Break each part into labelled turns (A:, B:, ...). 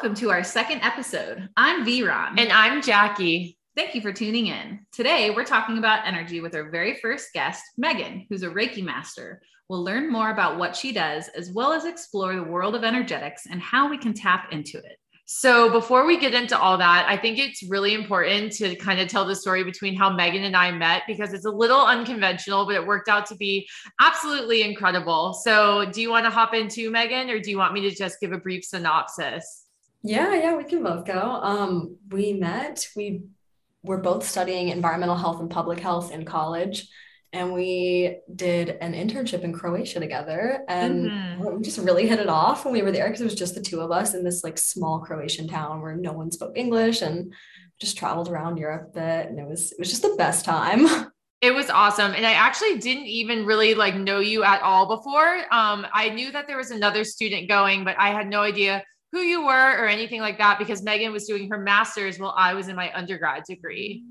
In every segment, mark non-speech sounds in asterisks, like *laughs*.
A: Welcome to our second episode. I'm Viron.
B: And I'm Jackie.
A: Thank you for tuning in. Today, we're talking about energy with our very first guest, Meghan, who's a Reiki master. We'll learn more about what she does, as well as explore the world of energetics and how we can tap into it.
B: So, before we get into all that, I think it's really important to kind of tell the story between how Meghan and I met because it's a little unconventional, but it worked out to be absolutely incredible. So, do you want to hop into Meghan or do you want me to just give a brief synopsis?
C: Yeah, yeah, we can both go. Um, we met, we were both studying environmental health and public health in college and we did an internship in Croatia together and mm-hmm. we just really hit it off when we were there because it was just the two of us in this like small Croatian town where no one spoke English and just traveled around Europe a bit and it was it was just the best time. *laughs*
B: It was awesome. And I actually didn't even really like know you at all before. Um, I knew that there was another student going, but I had no idea who you were or anything like that because Meghan was doing her master's while I was in my undergrad degree.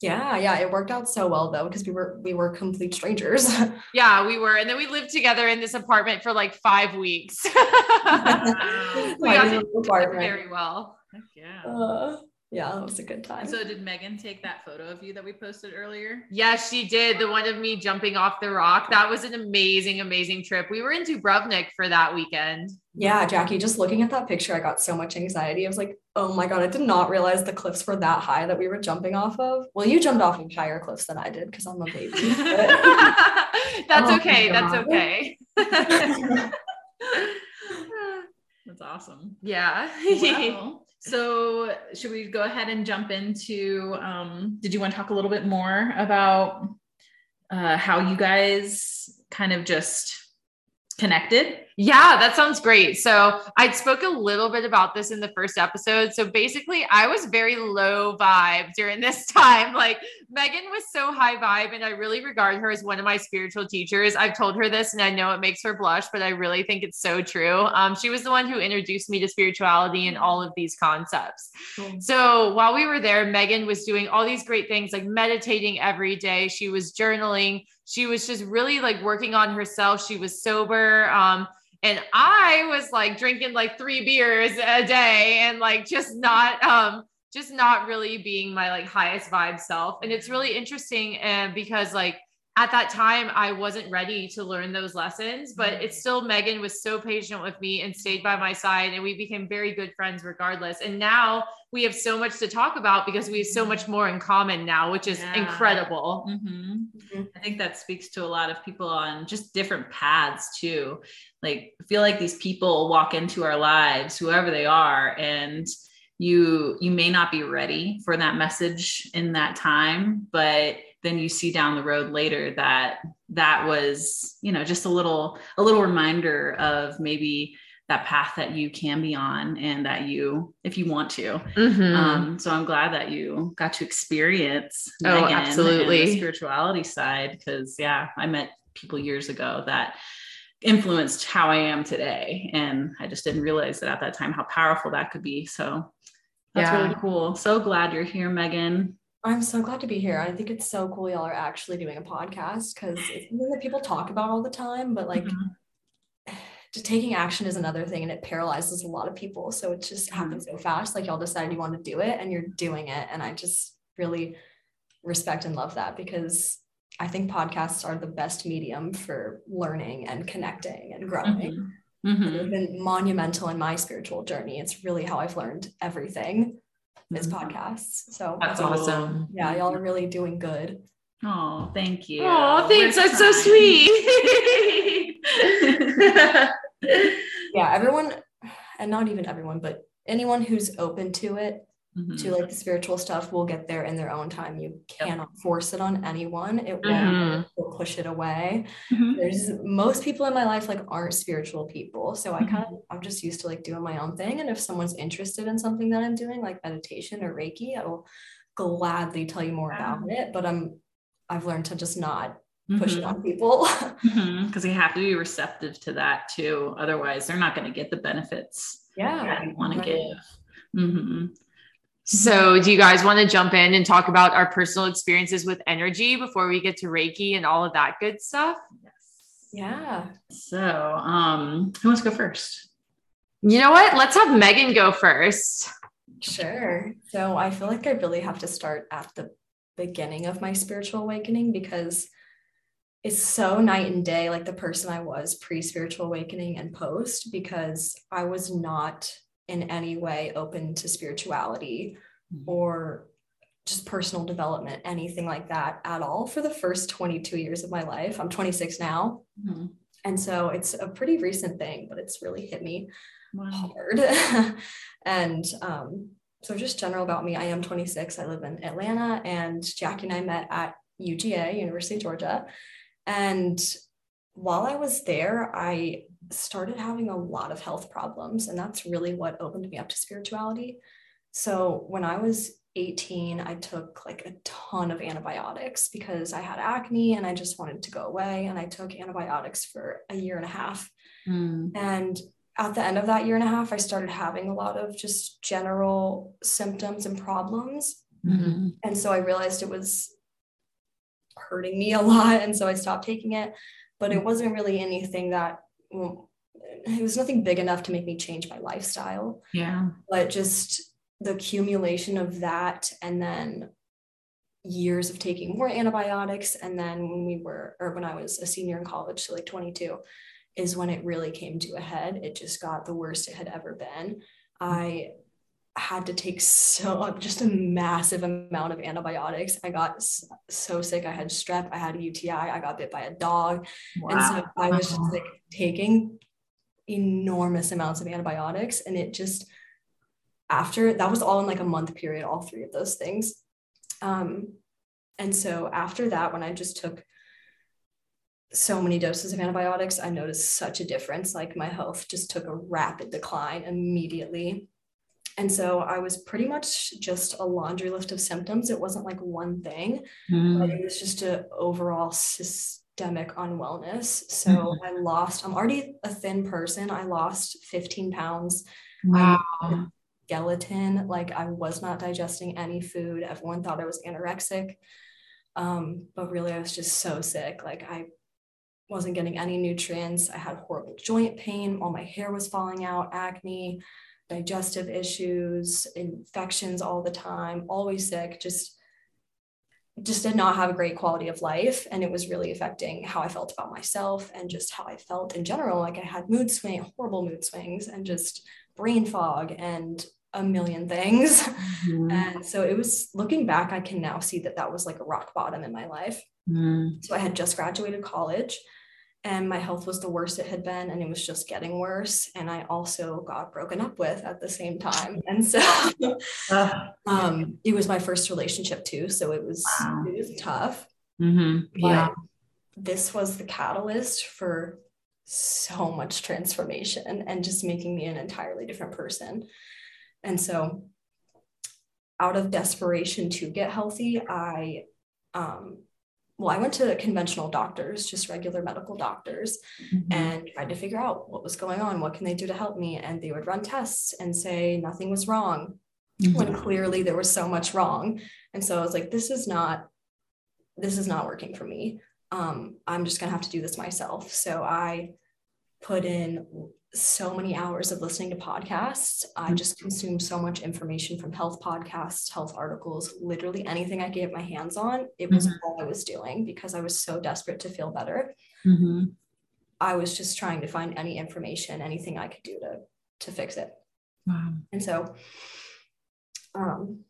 C: Yeah, yeah, it worked out so well though because we were we were complete strangers. *laughs*
B: yeah, we were, and then we lived together in this apartment for like five weeks. *laughs* we got to very well.
C: Heck yeah. Uh, yeah, it um, was a good time.
A: So did Meghan take that photo of you that we posted earlier?
B: Yes, she did. The one of me jumping off the rock. That was an amazing, amazing trip. We were in Dubrovnik for that weekend.
C: Yeah, Jackie, just looking at that picture, I got so much anxiety. I was like, oh my God, I did not realize the cliffs were that high that we were jumping off of. Well, you jumped off of higher cliffs than I did because I'm a baby. *laughs*
B: That's oh okay. That's okay. *laughs* *laughs*
A: That's awesome.
B: Yeah.
A: Wow. So, should we go ahead and jump into? Um, did you want to talk a little bit more about uh, how you guys kind of just connected?
B: Yeah, that sounds great. So I spoke a little bit about this in the first episode. So basically, I was very low vibe during this *laughs* time. Like Meghan was so high vibe, and I really regard her as one of my spiritual teachers. I've told her this, and I know it makes her blush, but I really think it's so true. Um, she was the one who introduced me to spirituality and all of these concepts. Mm-hmm. So while we were there, Meghan was doing all these great things like meditating every day. She was journaling. She was just really like working on herself. She was sober. Um, and I was like drinking like three beers a day and like just not um just not really being my like highest vibe self. And it's really interesting uh, because like at that time I wasn't ready to learn those lessons, but it's still Meghan was so patient with me and stayed by my side and we became very good friends regardless. And now we have so much to talk about because we have so much more in common now, which is yeah. incredible.
A: Mm-hmm. Mm-hmm. I think that speaks to a lot of people on just different paths too. Like I feel like these people walk into our lives, whoever they are, and you you may not be ready for that message in that time, but then you see down the road later that that was you know just a little a little reminder of maybe that path that you can be on and that you if you want to. Mm-hmm. um, so i'm glad that you got to experience
B: oh absolutely the
A: spirituality side because yeah i met people years ago that influenced how i am today and i just didn't realize that at that time how powerful that could be. So that's yeah. really cool. So glad you're here meghan
C: I'm so glad to be here. I think it's so cool y'all are actually doing a podcast because it's something that people talk about all the time, but like mm-hmm. just taking action is another thing and it paralyzes a lot of people. So it just mm-hmm. happens so fast. Like y'all decided you want to do it and you're doing it. And I just really respect and love that because I think podcasts are the best medium for learning and connecting and growing. Mm-hmm. mm-hmm. They've been monumental in my spiritual journey. It's really how I've learned everything his mm-hmm. podcasts. So
B: that's awesome.
C: Yeah, y'all are really doing good.
A: Oh, thank you.
B: Oh, thanks. We're that's trying. so *laughs* sweet. *laughs*
C: yeah, everyone, and not even everyone, but anyone who's open to it mm-hmm. to like the spiritual stuff will get there in their own time. You cannot yep. force it on anyone. It mm-hmm. will push it away. Mm-hmm. There's most people in my life like aren't spiritual people. So I kind of mm-hmm. I'm just used to like doing my own thing. And if someone's interested in something that I'm doing, like meditation or Reiki, I will gladly tell you more about it. But I'm I've learned to just not push it on mm-hmm. people
A: because *laughs* mm-hmm. they have to be receptive to that too otherwise they're not going to get the benefits
C: yeah
A: that you want right. to give mm-hmm.
B: So, do you guys want to jump in and talk about our personal experiences with energy before we get to Reiki and all of that good stuff?
C: Yes. Yeah.
A: So, um, who wants to go first?
B: You know what? Let's have Meghan go first.
C: Sure. So I feel like I really have to start at the beginning of my spiritual awakening because it's so night and day, like the person I was pre spiritual awakening and post, because I was not in any way open to spirituality mm-hmm. or just personal development, anything like that at all for the first 22 years of my life. I'm 26 now. Mm-hmm. And so it's a pretty recent thing, but it's really hit me wow. hard. *laughs* and um, so just general about me, I am 26. I live in Atlanta and Jackie and I met at UGA, University of Georgia. And while I was there, I started having a lot of health problems. And that's really what opened me up to spirituality. So when I was 18, I took like a ton of antibiotics because I had acne and I just wanted to go away. And I took antibiotics for a year and a half. Mm. And at the end of that year and a half, I started having a lot of just general symptoms and problems. Mm-hmm. And so I realized it was hurting me a lot. And so I stopped taking it. But it wasn't really anything that, well, it was nothing big enough to make me change my lifestyle.
A: Yeah.
C: But just the accumulation of that and then years of taking more antibiotics. And then when we were, or when I was a senior in college, so like 22, is when it really came to a head. It just got the worst it had ever been. Mm. I had to take so just a massive amount of antibiotics. I got so sick. I had strep. I had a UTI. I got bit by a dog, wow. and so I was just like taking enormous amounts of antibiotics, and it just after that was all in like a month period. All three of those things, um, and so after that, when I just took so many doses of antibiotics, I noticed such a difference. Like my health just took a rapid decline immediately. And so I was pretty much just a laundry list of symptoms. It wasn't like one thing, mm. but it was just an overall systemic unwellness. So mm. I lost, I'm already a thin person. I lost 15 pounds.
A: Wow.
C: Skeleton, like I was not digesting any food. Everyone thought I was anorexic. Um, but really, I was just so sick. Like I wasn't getting any nutrients. I had horrible joint pain. All my hair was falling out, acne digestive issues, infections all the time, always sick, just just did not have a great quality of life. And it was really affecting how I felt about myself and just how I felt in general. Like I had mood swing horrible mood swings and just brain fog and a million things. Mm-hmm. and so it was looking back I can now see that that was like a rock bottom in my life. Mm. so I had just graduated college and my health was the worst it had been and it was just getting worse and i also got broken up with at the same time *laughs* and so um, it was my first relationship too so it was wow. it was tough
A: mm-hmm. yeah
C: this was the catalyst for so much transformation and just making me an entirely different person and so out of desperation to get healthy i um, well, I went to conventional doctors, just regular medical doctors, mm-hmm. and tried to figure out what was going on. What can they do to help me? And they would run tests and say nothing was wrong mm-hmm. when clearly there was so much wrong. And so I was like, this is not, this is not working for me. Um, I'm just gonna have to do this myself. So I put in so many hours of listening to podcasts. I just consumed so much information from health podcasts, health articles, literally anything I could get my hands on. It was mm-hmm. all I was doing because I was so desperate to feel better. Mm-hmm. I was just trying to find any information, anything I could do to to fix it. Wow. And so, um,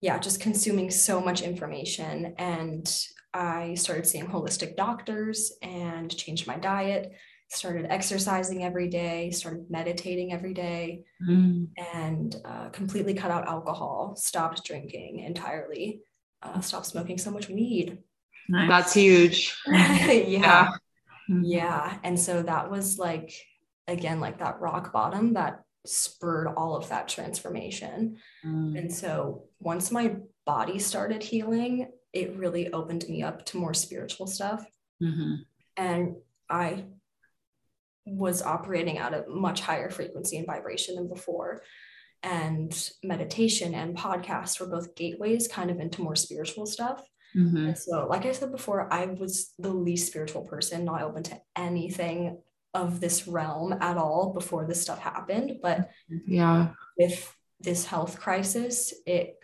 C: yeah, just consuming so much information, and I started seeing holistic doctors and changed my diet started exercising every day, started meditating every day, mm. and uh, completely cut out alcohol, stopped drinking entirely, uh, stopped smoking so much weed.
B: Nice. That's huge. *laughs*
C: yeah. Yeah. Mm-hmm. yeah. And so that was like, again, like that rock bottom that spurred all of that transformation. Mm. And so once my body started healing, it really opened me up to more spiritual stuff. Mm-hmm. And I was operating at a much higher frequency and vibration than before. And meditation and podcasts were both gateways kind of into more spiritual stuff. Mm-hmm. so, like I said before, I was the least spiritual person, not open to anything of this realm at all before this stuff happened. But
B: yeah,
C: with this health crisis, it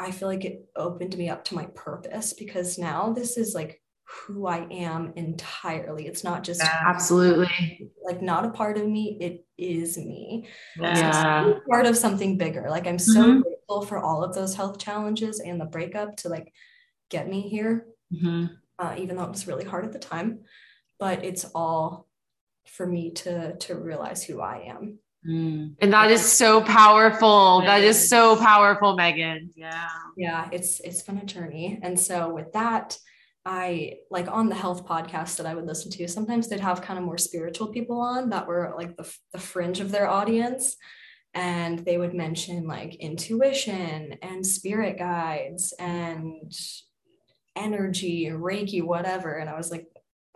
C: I feel like it opened me up to my purpose because now this is like who I am entirely. It's not just
B: absolutely
C: like not a part of me, it is me.
B: Yeah.
C: So part of something bigger. Like I'm so mm-hmm. grateful for all of those health challenges and the breakup to like get me here.
B: Mm-hmm.
C: Uh, even though it was really hard at the time, but it's all for me to to realize who I am.
B: Mm. And that is so powerful. That is so powerful, Meghan.
A: Yeah.
C: Yeah, it's it's been a journey. And so with that, I like on the health podcast that I would listen to, sometimes they'd have kind of more spiritual people on that were like the, the fringe of their audience. And they would mention like intuition and spirit guides and energy Reiki, whatever. And I was like,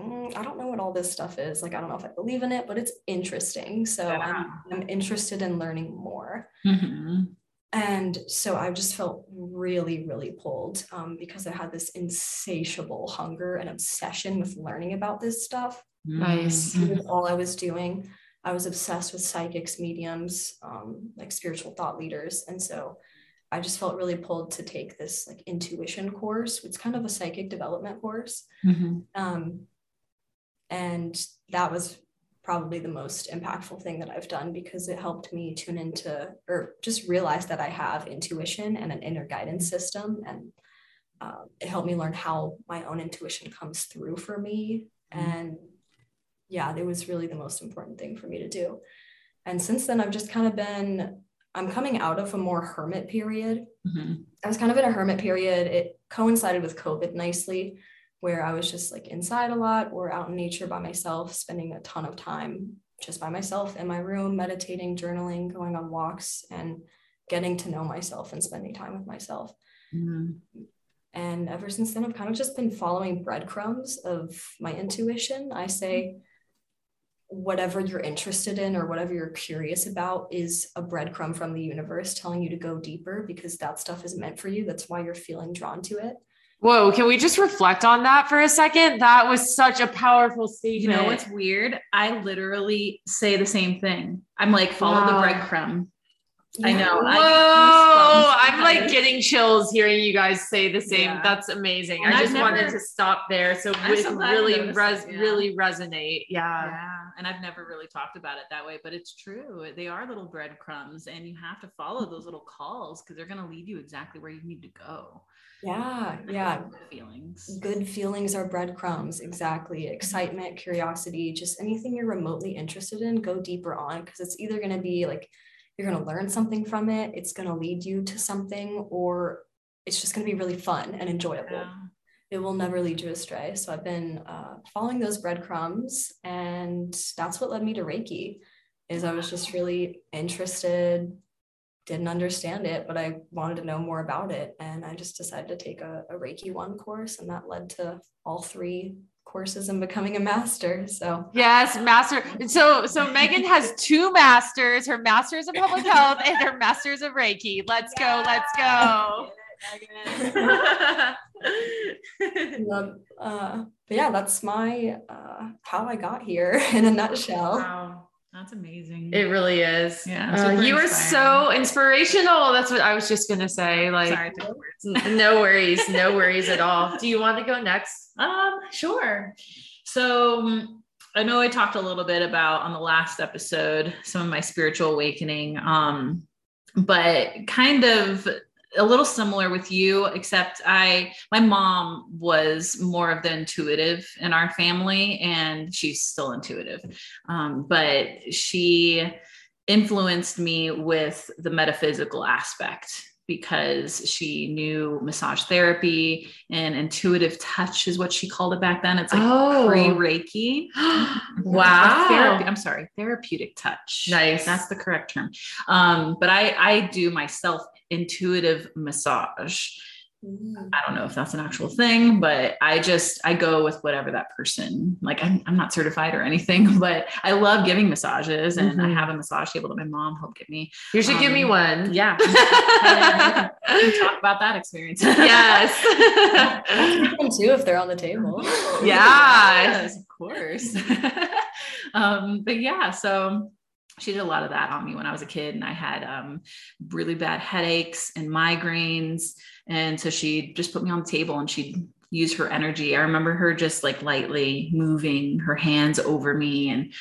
C: mm, I don't know what all this stuff is. Like, I don't know if I believe in it, but it's interesting. So yeah. I'm, I'm interested in learning more.
B: Mm-hmm.
C: And so I just felt really, really pulled um, because I had this insatiable hunger and obsession with learning about this stuff.
B: Nice.
C: With all I was doing. I was obsessed with psychics, mediums, um, like spiritual thought leaders. And so I just felt really pulled to take this like intuition course. It's kind of a psychic development course.
B: Mm-hmm.
C: Um, and that was probably the most impactful thing that I've done because it helped me tune into or just realize that I have intuition and an inner guidance system. And uh, it helped me learn how my own intuition comes through for me. Mm-hmm. And yeah, it was really the most important thing for me to do. And since then, I've just kind of been, I'm coming out of a more hermit period.
B: Mm-hmm.
C: I was kind of in a hermit period. It coincided with COVID nicely where I was just like inside a lot or out in nature by myself, spending a ton of time just by myself in my room, meditating, journaling, going on walks, and getting to know myself and spending time with myself.
B: Mm-hmm.
C: And ever since then, I've kind of just been following breadcrumbs of my intuition. I say, whatever you're interested in or whatever you're curious about is a breadcrumb from the universe telling you to go deeper because that stuff is meant for you. That's why you're feeling drawn to it.
B: Whoa, can we just reflect on that for a second? That was such a powerful statement.
A: You know what's weird? I literally say the same thing. I'm like, follow wow. the breadcrumb. I know.
B: Whoa, I am like getting chills hearing you guys say the same. Yeah. That's amazing. And I just never, wanted to stop there. So it so really res- yeah. really resonate. Yeah.
A: Yeah. And I've never really talked about it that way, but it's true. They are little breadcrumbs and you have to follow mm-hmm. those little calls because they're going to lead you exactly where you need to go.
C: Yeah, yeah.
A: Good feelings.
C: Good feelings are breadcrumbs. Exactly. Excitement, curiosity, just anything you're remotely interested in, go deeper on because it's either going to be like you're going to learn something from it, it's going to lead you to something, or it's just going to be really fun and enjoyable. Yeah. It will never lead you astray. So I've been uh, following those breadcrumbs, and that's what led me to Reiki. Is I was just really interested didn't understand it, but I wanted to know more about it. And I just decided to take a, a Reiki one course, and that led to all three courses and becoming a master. So
B: yes, master. So so Meghan has two masters, her master's of public health and her master's of Reiki. Let's yeah. go, let's go. *laughs*
C: uh, but yeah, that's my uh, how I got here in a nutshell.
A: Wow. That's amazing.
B: It really is.
A: Yeah.
B: Uh, you are so inspirational. That's what I was just gonna say. Like, Sorry, no worries, no worries at all. Do you want to go next?
A: Um, sure. So um, I know I talked a little bit about on the last episode some of my spiritual awakening. Um, but kind of a little similar with you except i my mom was more of the intuitive in our family and she's still intuitive um, but she influenced me with the metaphysical aspect because she knew massage therapy and intuitive touch is what she called it back then. It's like oh. pre Reiki. *gasps*
B: wow.
A: Therapy, I'm sorry, therapeutic touch.
B: Nice.
A: That's the correct term. Um, but I, I do myself intuitive massage
C: Mm.
A: I don't know if that's an actual thing, but I just I go with whatever that person like. I'm, I'm not certified or anything, *laughs* but I love giving massages, and I
B: Mhm.
A: have a massage table that my mom helped give me.
B: You should give me
A: Um,
B: one.
A: Yeah, *laughs* talk about that experience. *laughs*
B: Yes.
C: Them too, if they're on the table.
B: Yes.
A: of course. um, but yeah, so she did a lot of that on me when I was a kid, and I had um, really bad headaches and migraines, and so she just put me on the table and she'd use her energy. I remember her just like lightly moving her hands over me and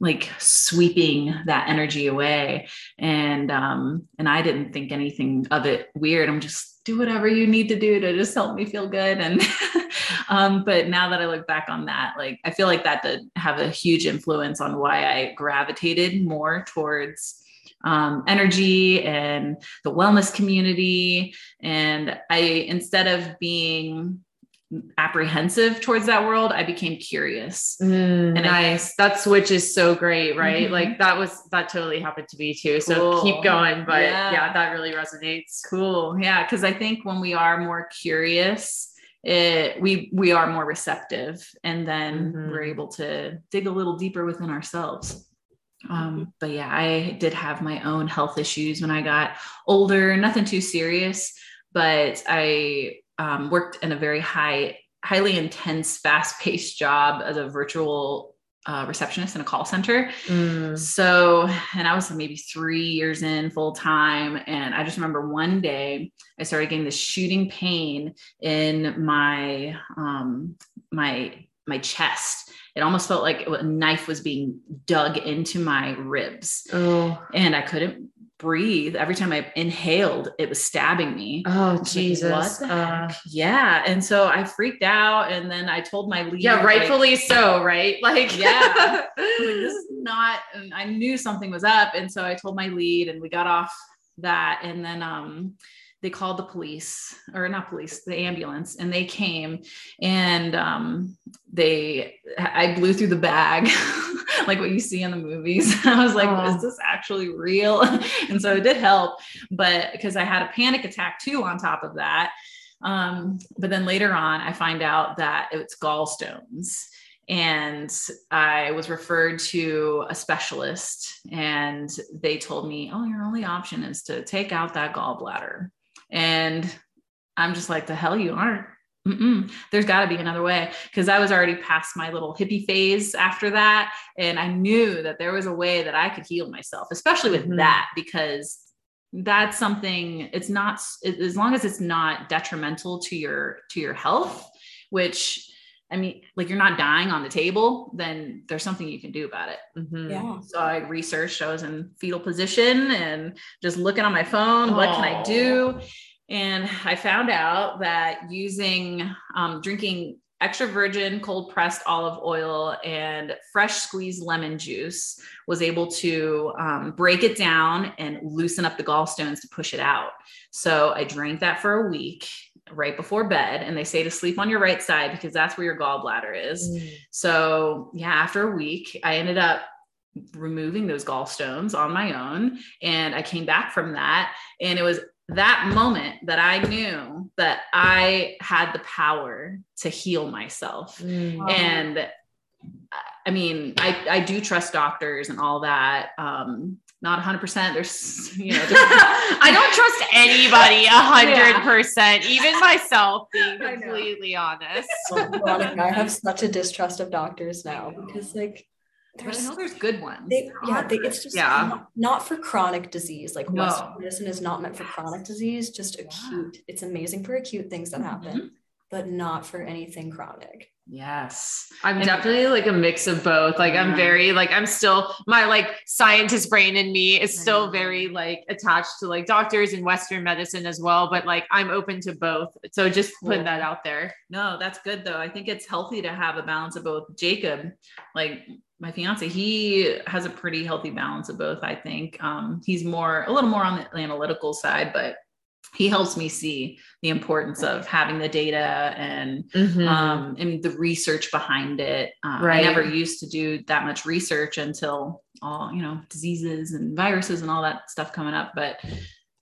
A: like sweeping that energy away and um and i didn't think anything of it weird i'm just do whatever you need to do to just help me feel good and *laughs* um but now that i look back on that like i feel like that did have a huge influence on why i gravitated more towards um, energy and the wellness community and i instead of being apprehensive towards that world i became curious
B: Mm,
A: And I-
B: nice. that switch is so great, right?
A: Mhm.
B: Like that was that totally happened to me too. So keep going. But
A: Yeah.
B: yeah, that really resonates.
A: Cool. Yeah, because I think when we are more curious, it we we are more receptive, and then
B: Mhm.
A: we're able to dig a little deeper within ourselves. Um, but yeah, I did have my own health issues when I got older. Nothing too serious, but I um, worked in a very high, highly intense, fast-paced job as a virtual uh, receptionist in a call center.
B: Mm.
A: So, and I was maybe three years in full time. And I just remember one day I started getting this shooting pain in my, um, my, my chest. It almost felt like a knife was being dug into my ribs
B: Oh,
A: and I couldn't breathe. Every time I inhaled, it was stabbing me.
B: oh,
A: like,
B: Jesus.
A: the
B: Uh,
A: yeah. And so I freaked out. And then I told my lead,
B: yeah,
A: like,
B: rightfully so, right? *laughs* Like,
A: Yeah. Like, this *laughs* is not and i knew something was up and so i told my lead and we got off that and then um they called the police or not police the ambulance and they came and um they i blew through the bag *laughs* like what you see in the movies *laughs* i was like
B: Oh.
A: is this actually real *laughs* and so it did help but because i had a panic attack too on top of that um but then later on i find out that it's gallstones and I was referred to a specialist, and they told me, "Oh, your only option is to take out that gallbladder." And I'm just like, "The hell you aren't." Mm-mm. There's got to be another way because I was already past my little hippie phase after that, and I knew that there was a way that I could heal myself, especially with
B: Mhm.
A: that because that's something. It's not as long as it's not detrimental to your to your health, which I mean, like you're not dying on the table, then there's something you can do about it.
B: Mhm.
C: Yeah.
A: So I researched, I was in fetal position and just looking on my phone, what can I do? And I found out that using, um, drinking extra virgin cold pressed olive oil and fresh squeezed lemon juice was able to um, break it down and loosen up the gallstones to push it out. So I drank that for a week right before bed. And they say to sleep on your right side because that's where your gallbladder is.
B: Mm.
A: So, yeah, after a week, I ended up removing those gallstones on my own. And I came back from that. And it was that moment that I knew that I had the power to heal myself.
B: Mm.
A: And I mean, I, I do trust doctors and all that. Um, not 100%. There's, *laughs* you know,
B: I don't trust anybody a hundred percent, even myself, *laughs* being
A: I
B: completely honest. *laughs*
C: Well, Veronica, I have such a distrust of doctors now because like
A: but I know there's good ones.
C: they, yeah, they, it's just
B: Yeah.
C: not, not for chronic disease. Like
A: No.
C: Western medicine is not meant for chronic disease, just acute. It's amazing for acute things that mm-hmm. happen, but not for anything chronic.
A: Yes.
B: I'm
A: And-
B: definitely like a mix of both. Like I'm very like I'm still my like scientist brain in me is still very like attached to like doctors and Western medicine as well. But like I'm open to both. So just putting that out there.
A: No, that's good though. I think it's healthy to have a balance of both. Jacob, like my fiance, he has a pretty healthy balance of both. I think um, he's more a little more on the analytical side, but he helps me see the importance of having the data and
B: Mhm.
A: um, and the research behind it. Uh,
B: Right.
A: I never used to do that much research until all you know diseases and viruses and all that stuff coming up. But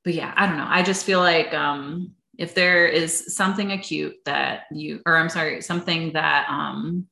A: but yeah, I don't know. I just feel like um, if there is something acute that you or i'm sorry something that um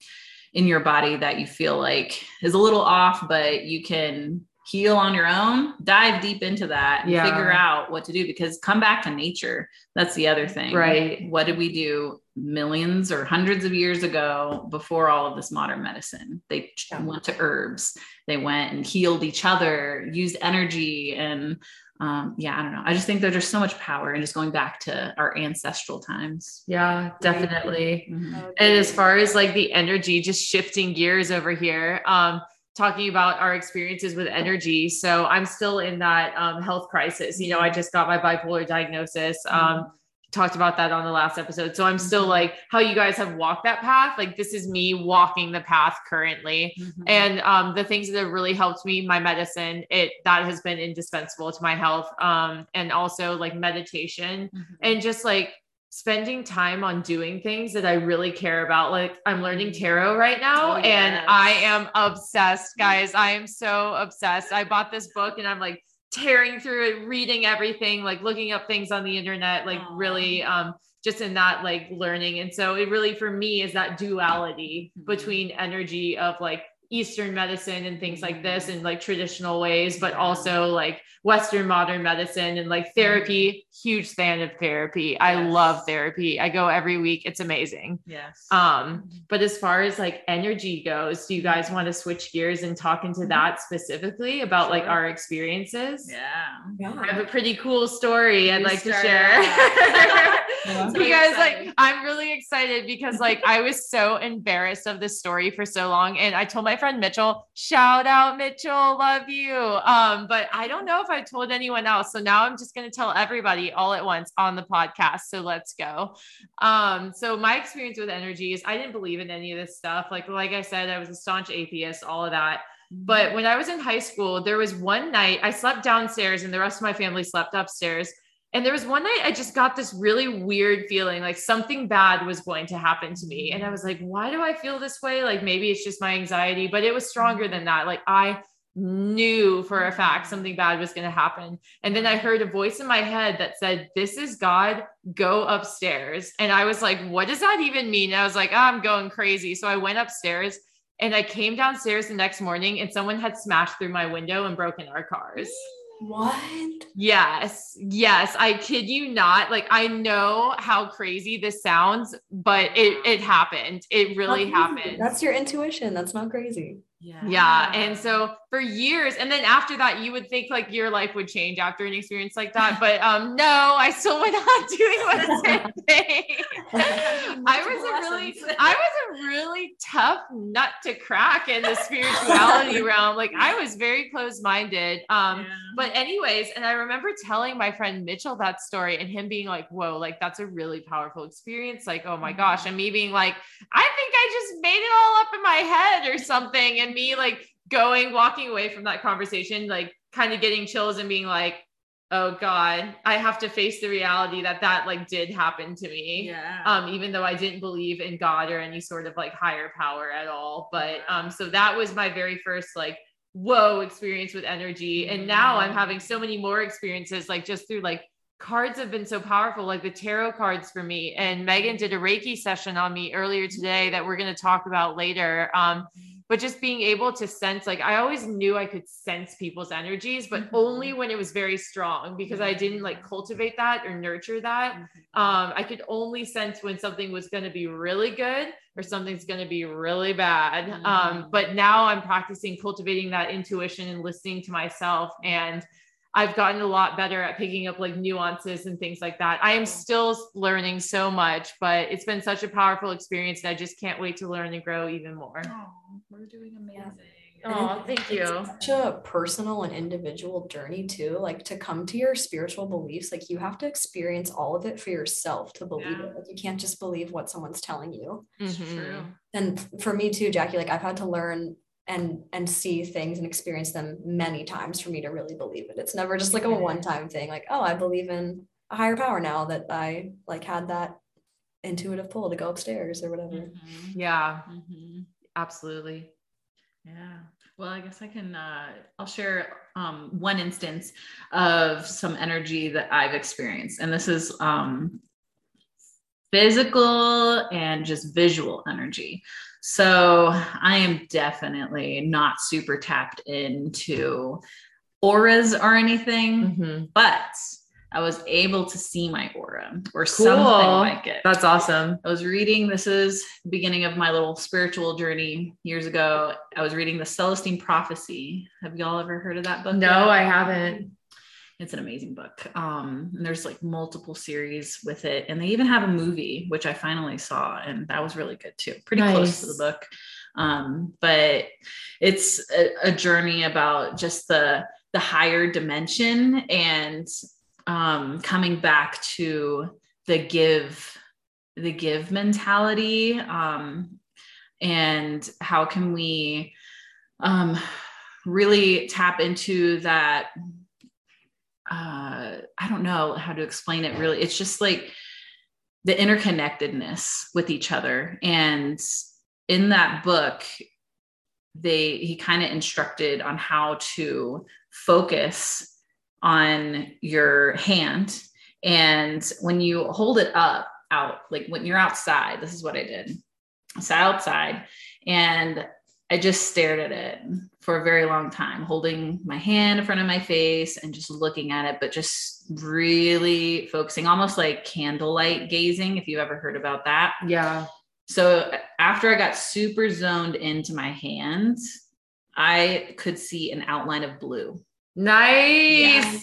A: in your body that you feel like is a little off but you can heal on your own dive deep into that and
B: Yeah.
A: figure out what to do because come back to nature that's the other thing
B: Right.
A: what did we do millions or hundreds of years ago before all of this modern medicine they
C: Yeah.
A: went to herbs they went and healed each other used energy and um, yeah i don't know i just think there's just so much power in just going back to our ancestral times
B: Yeah, definitely.
A: Mhm.
B: And as far as like the energy, just shifting gears over here, um, talking about our experiences with energy. So I'm still in that um, health crisis. You know, I just got my bipolar diagnosis. Um, talked about that on the last episode. So I'm still like how you guys have walked that path. Like this is me walking the path currently.
A: Mhm.
B: And um, the things that have really helped me, my medicine, it that has been indispensable to my health. Um, and also like meditation
A: Mhm.
B: and just like spending time on doing things that I really care about. Like I'm learning tarot right now
A: Oh,
B: and. I am obsessed, guys. I am so obsessed. I bought this book and I'm like tearing through it, reading everything, like looking up things on the internet, like really um just in that like learning. And so it really for me is that duality
A: Mhm.
B: between energy of like Eastern medicine and things like this and like traditional ways, but also like Western modern medicine and like therapy. Huge fan of therapy. I love therapy. I go every week. It's amazing.
A: yes
B: Um, but as far as like energy goes, do you guys want to switch gears and talk into that specifically about like our experiences?
A: yeah
B: I have a pretty cool story I'd like to share. *laughs*
A: out.
C: Yeah.
B: So you like. I'm really excited because like I was so embarrassed of this story for so long. And I told my friend Mitchell, shout out Mitchell, love you. Um, but I don't know if I told anyone else. So now I'm just gonna tell everybody all at once on the podcast. So let's go. Um, so my experience with energy is I didn't believe in any of this stuff. Like, like I said, I was a staunch atheist, all of that. But when I was in high school, there was one night I slept downstairs and the rest of my family slept upstairs. And there was one night I just got this really weird feeling like something bad was going to happen to me. And I was like, why do I feel this way? Like maybe it's just my anxiety, but it was stronger than that. Like I knew for a fact something bad was going to happen. And then I heard a voice in my head that said, This is God, go upstairs. And I was like, What does that even mean? And I was like, oh, I'm going crazy. So I went upstairs and I came downstairs the next morning and someone had smashed through my window and broken our cars.
C: What?
B: Yes, yes, I kid you not. Like I know how crazy this sounds, but it it happened. It really happened.
C: That's your intuition. That's not crazy.
A: yeah
B: yeah. And so for years, and then after that, you would think like your life would change after an experience like that. But um, no, I still went on doing the same thing. I was a really, I was a really tough nut to crack in the spirituality *laughs* realm. Like I was very closed-minded. Um,
A: Yeah.
B: but anyways, and I remember telling my friend Mitchell that story and him being like, whoa, like that's a really powerful experience. Like, oh my gosh. And me being like, I think I just made it all up in my head or something. And me like going, walking away from that conversation, like kind of getting chills and being like, oh God, I have to face the reality that that like did happen to me.
A: Yeah.
B: Um even though i didn't believe in god or any sort of like higher power at all. But um so that was my very first like whoa experience with energy. And now i'm having so many more experiences like just through like cards have been so powerful like the tarot cards for me. And meghan did a reiki session on me earlier today that we're going to talk about later. Um but just being able to sense like i always knew i could sense people's energies but
A: Mhm.
B: only when it was very strong because i didn't like cultivate that or nurture that um, I could only sense when something was going to be really good or something's going to be really bad. Um,
A: Mhm.
B: but now I'm practicing cultivating that intuition and listening to myself. And I've gotten a lot better at picking up like nuances and things like that. I am still learning so much, but it's been such a powerful experience. And I just can't wait to learn and grow even more.
A: Oh, we're doing amazing.
B: Oh, thank you.
C: It's such a personal and individual journey too. Like to come to your spiritual beliefs, like you have to experience all of it for yourself to believe
A: Yeah.
C: it. Like you can't just believe what someone's telling you.
A: It's
B: Mhm.
A: true.
C: And for me too, Jackie, like I've had to learn and and see things and experience them many times for me to really believe it. It's never just like a one-time thing. Like, oh, I believe in a higher power now that I like had that intuitive pull to go upstairs or whatever.
A: Mhm.
B: Yeah,
A: Mhm.
B: absolutely.
A: Yeah. Well, I guess I can uh I'll share um one instance of some energy that I've experienced. And this is um physical and just visual energy. So I am definitely not super tapped into auras or anything,
B: Mhm.
A: but I was able to see my aura or
B: Cool.
A: something like it.
B: That's awesome.
A: I was reading, this is the beginning of my little spiritual journey years ago. I was reading the Celestine Prophecy. Have y'all ever heard of that book?
B: No,
A: yet?
B: I haven't.
A: It's an amazing book. Um, and there's like multiple series with it. And they even have a movie, which I finally saw, and that was really good too. Pretty close to the book. Um, but it's a, a journey about just the the higher dimension and um coming back to the give the give mentality um and how can we um really tap into that uh i don't know how to explain it really. It's just like the interconnectedness with each other. And in that book they he kind of instructed on how to focus on your hand. And when you hold it up out like when you're outside this is what i did. I sat outside and i just stared at it for a very long time holding my hand in front of my face and just looking at it but just really focusing almost like candlelight gazing if you've ever heard about that
B: Yeah.
A: so after I got super zoned into my hands, I could see an outline of blue.
B: Nice.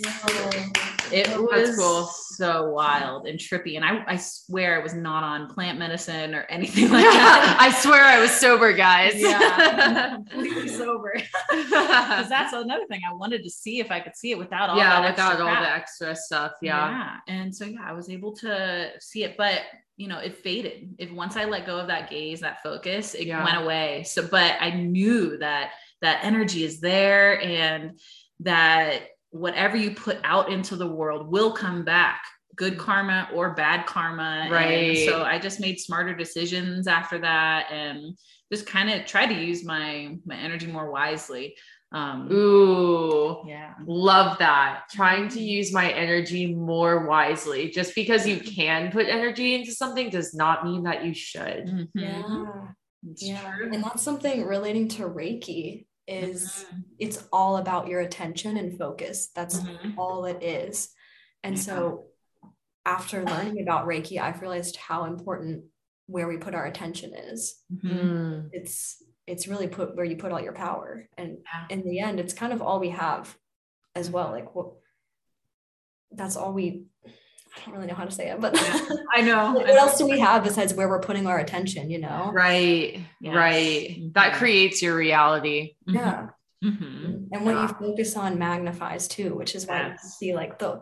A: It was
B: cool.
A: so wild and trippy. And I, I swear I was not on plant medicine or anything *laughs* like that.
B: I swear I was sober, guys.
A: yeah, *laughs* completely sober. *laughs* Because that's another thing. I wanted to see if I could see it without all
B: yeah,
A: that
B: without all
A: crap.
B: the extra stuff. Yeah.
A: Yeah. And so yeah, I was able to see it, but you know, it faded. If once I let go of that gaze, that focus, it
B: Yeah.
A: went away. So, but I knew that that energy is there and that whatever you put out into the world will come back good karma or bad karma And
B: Right.
A: so i just made smarter decisions after that and just kind of tried to use my my energy more wisely um
B: Ooh.
A: yeah
B: Love that. Trying to use my energy more wisely. Just because you can put energy into something does not mean that you should.
A: Mhm.
C: Yeah.
A: It's
C: Yeah.
A: true.
C: And that's something relating to Reiki is
A: Mhm.
C: it's all about your attention and focus. That's
A: Mhm.
C: all it is. And
A: Yeah.
C: so after learning about Reiki, I've realized how important where we put our attention is.
A: Mhm.
B: Mm.
C: It's it's really put where you put all your power. And
A: Yeah.
C: in the end, it's kind of all we have as well. Like what that's all we I don't really know how to say it, but *laughs*
A: I know.
C: what else do we have besides where we're putting our attention, you know?
B: Right.
A: Yes.
B: Right. That
A: Mhm.
B: creates your reality.
C: Yeah.
A: Mhm.
C: And what you focus on magnifies too, which is why you see like the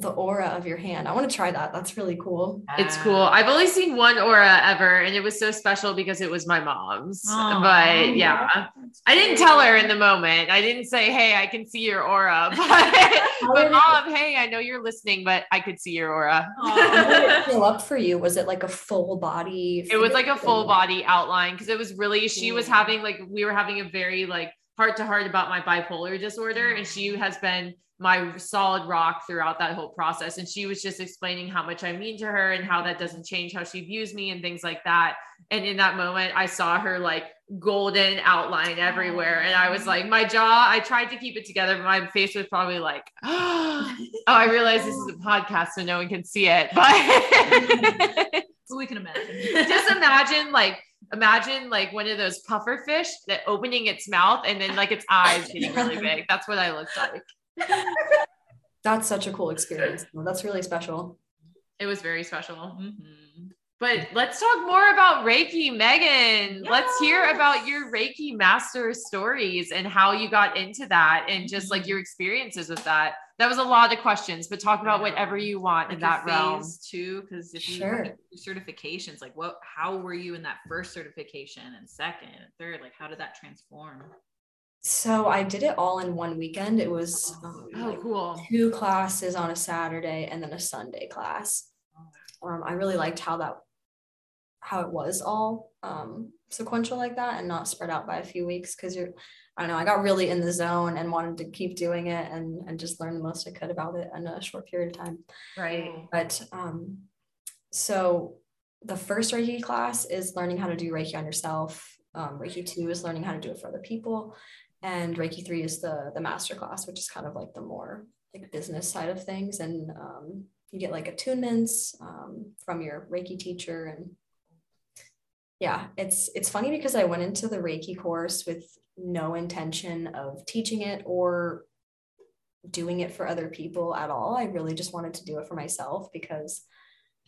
C: the aura of your hand. I want to try that. That's really cool.
B: It's cool. I've only seen one aura ever, and it was so special because it was my mom's.
A: Aw.
B: but yeah, I didn't tell her in the moment. I didn't say, "Hey, I can see your aura," *laughs* but, *laughs* but mom, hey, I know you're listening, but I could see your aura.
C: How did it feel up for you? Was it like a full body?
B: it was like a full body outline because it was really she was having like we were having a very like heart to heart about my bipolar disorder and mm-hmm. she has been my solid rock throughout that whole process. And she was just explaining how much I mean to her and how that doesn't change how she views me and things like that. And in that moment I saw her like golden outline everywhere. And I was mm-hmm. like my jaw I tried to keep it together but my face was probably like *gasps* oh I realize this is a podcast so no one can see it but *laughs* *laughs*
A: we can imagine.
B: just imagine like imagine like one of those puffer fish that opening its mouth and then like its eyes getting really *laughs* big. That's what I looked like. *laughs*
C: That's such a cool experience. That's really special.
B: It was very special.
A: Mhm.
B: But let's talk more about Reiki, Meghan. Let's hear about your Reiki master stories and how you got into that and just like your experiences with that. That was a lot of questions, but talk about
A: Yeah.
B: whatever you want
A: Like
B: in
A: your
B: that realm.
A: too. because if you
C: Sure.
A: have certifications, like what, how were you in that first certification and second and third? Like, how did that transform?
C: So I did it all in one weekend. It was um,
B: Oh,
C: like
B: cool.
C: two classes on a Saturday and then a Sunday class. Um, I really liked how that how it was all um, sequential like that and not spread out by a few weeks because you're I don't know I got really in the zone and wanted to keep doing it and and just learn the most I could about it in a short period of time.
B: Right.
C: But um, so the first Reiki class is learning how to do Reiki on yourself. Um, Reiki two is learning how to do it for other people, and Reiki three is the the master class, which is kind of like the more like business side of things. And um, you get like attunements um, from your Reiki teacher, and yeah, it's it's funny because I went into the Reiki course with no intention of teaching it or doing it for other people at all. I really just wanted to do it for myself because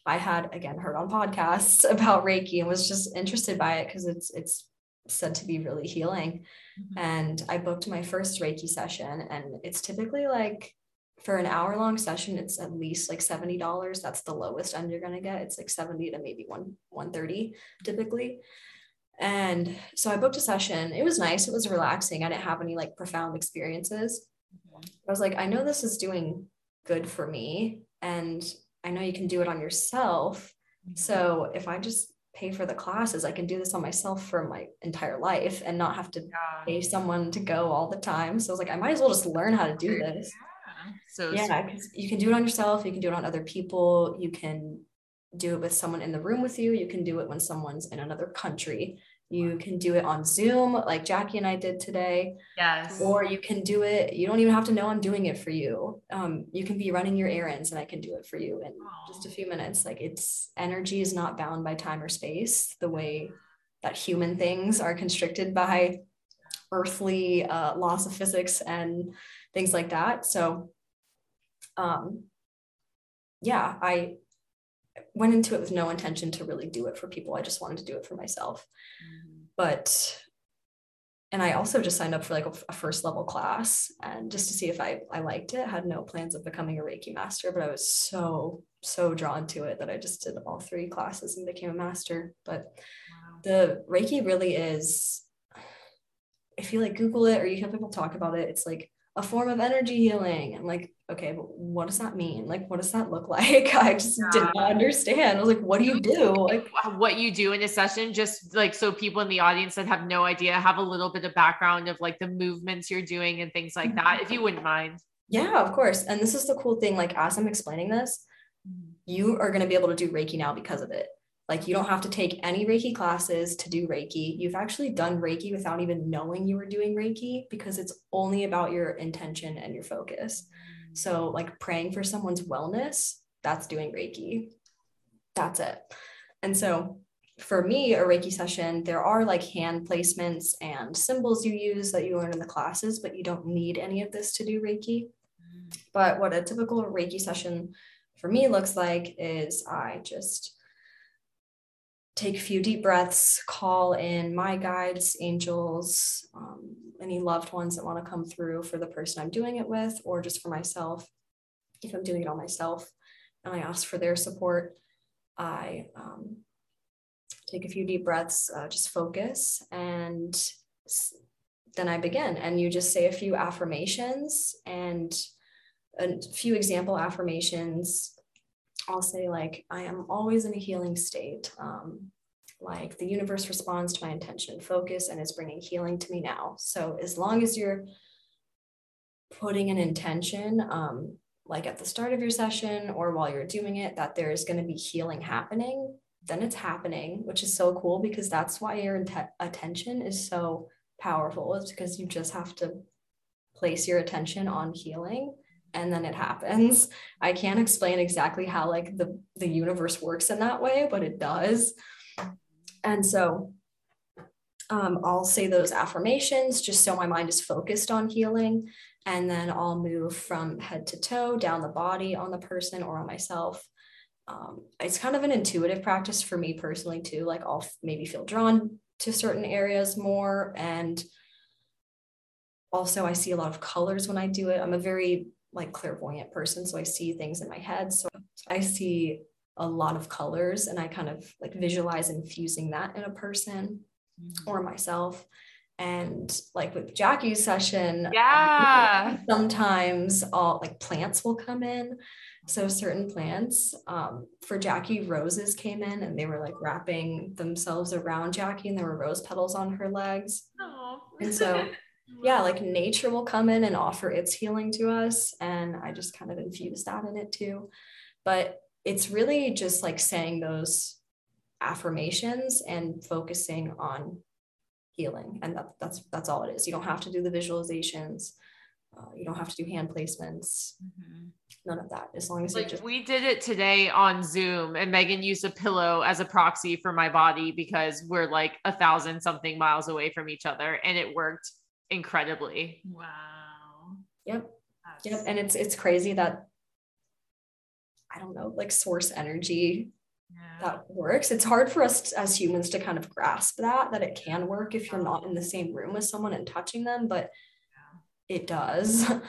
C: I had again heard on podcasts *laughs* about Reiki and was just interested by it because it's it's said to be really healing. Mm-hmm. And I booked my first Reiki session and it's typically like for an hour long session, it's at least like $70. That's the lowest end you're gonna get. It's like 70 to maybe one 130 typically. And so I booked a session. It was nice. It was relaxing. I didn't have any like profound experiences. Mm-hmm. I was like, I know this is doing good for me. And I know you can do it on yourself. Mm-hmm. So if I just pay for the classes, I can do this on myself for my entire life and not have to yeah. pay someone to go all the time. So I was like, I might as well just learn how to do this. Yeah. So yeah, because you can do it on yourself, you can do it on other people, you can do it with someone in the room with you, you can do it when someone's in another country. You can do it on Zoom, like Jackie and I did today.
B: Yes.
C: Or you can do it. You don't even have to know I'm doing it for you. Um, you can be running your errands and I can do it for you in Aww. just a few minutes. Like it's energy is not bound by time or space the way that human things are constricted by earthly uh, laws of physics and things like that. So, um, yeah, I went into it with no intention to really do it for people. I just wanted to do it for myself. Mm-hmm. But and I also just signed up for like a, a, first level class and just to see if I I liked it. I had no plans of becoming a Reiki master, but I was so so drawn to it that I just did all three classes and became a master. But wow. the Reiki really is if you like Google it or you hear people talk about it, it's like a form of energy healing. I'm like, okay, but what does that mean? Like, what does that look *laughs* like? I just yeah. did not understand. I was like, what do you do? Like, *laughs*
B: what you do in a session, just like so people in the audience that have no idea have a little bit of background of like the movements you're doing and things like that, if you wouldn't mind.
C: Yeah, of course. And this is the cool thing. Like, as I'm explaining this, mm-hmm. you are going to be able to do Reiki now because of it. Like you don't have to take any Reiki classes to do Reiki. You've actually done Reiki without even knowing you were doing Reiki because it's only about your intention and your focus. So, like praying for someone's wellness, that's doing Reiki. That's it. And so, for me, a Reiki session, there are like hand placements and symbols you use that you learn in the classes, but you don't need any of this to do Reiki. But what a typical Reiki session for me looks like is I just take a few deep breaths, call in my guides, angels, um, any loved ones that want to come through for the person I'm doing it with, or just for myself. If I'm doing it on myself and I ask for their support, I um, take a few deep breaths, uh, just focus, and then I begin. And you just say a few affirmations and a few example affirmations I'll say like I am always in a healing state. Um, like the universe responds to my intention and focus and is bringing healing to me now. So as long as you're putting an intention, um, like at the start of your session or while you're doing it, that there's going to be healing happening, then it's happening, which is so cool because that's why your int- attention is so powerful. Is because you just have to place your attention on healing and then it happens. I can't explain exactly how like the the universe works in that way, but it does. And so um, I'll say those affirmations just so my mind is focused on healing. And then I'll move from head to toe down the body on the person or on myself. Um, it's kind of an intuitive practice for me personally, too. Like I'll maybe feel drawn to certain areas more. And also, I see a lot of colors when I do it. I'm a very like clairvoyant person so i see things in my head. So i see a lot of colors and i kind of like visualize infusing that in a person mm-hmm. or myself. And like with jackie's session
B: yeah.
C: sometimes all like plants will come in. So certain plants um, for jackie roses came in and they were like wrapping themselves around jackie and there were rose petals on her legs. Aww. and so *laughs* yeah, like nature will come in and offer its healing to us. And I just kind of infuse that in it too. But it's really just like saying those affirmations and focusing on healing and that, that's that's all it is you don't have to do the visualizations uh, you don't have to do hand placements mm-hmm. none of that as long as
B: like
C: just-
B: we did it today on zoom and meghan used a pillow as a proxy for my body because we're like a thousand something miles away from each other and it worked incredibly
A: wow
C: yep That's... yep and it's it's crazy that i don't know like source energy yeah. that works. It's hard for us as humans to kind of grasp that that it can work if you're not in the same room with someone and touching them, but yeah. it does. *laughs*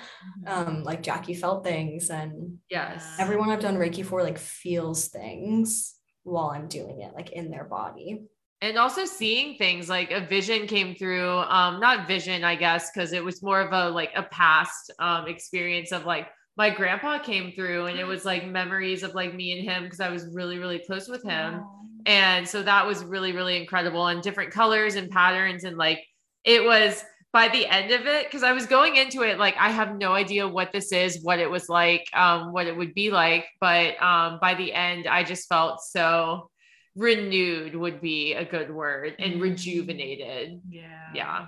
C: Mm-hmm. Um, like Jackie felt things, and
B: yes,
C: everyone I've done Reiki for like feels things while I'm doing it, like in their body.
B: And also seeing things like a vision came through, um, not vision, I guess, because it was more of a like a past um experience of like my grandpa came through and it was like memories of like me and him because I was really, really close with him. And so that was really, really incredible and different colors and patterns. And like it was by the end of it, because I was going into it like I have no idea what this is, what it was like, um, what it would be like. But um, by the end, I just felt so renewed would be a good word and mm-hmm. rejuvenated.
A: Yeah.
B: Yeah.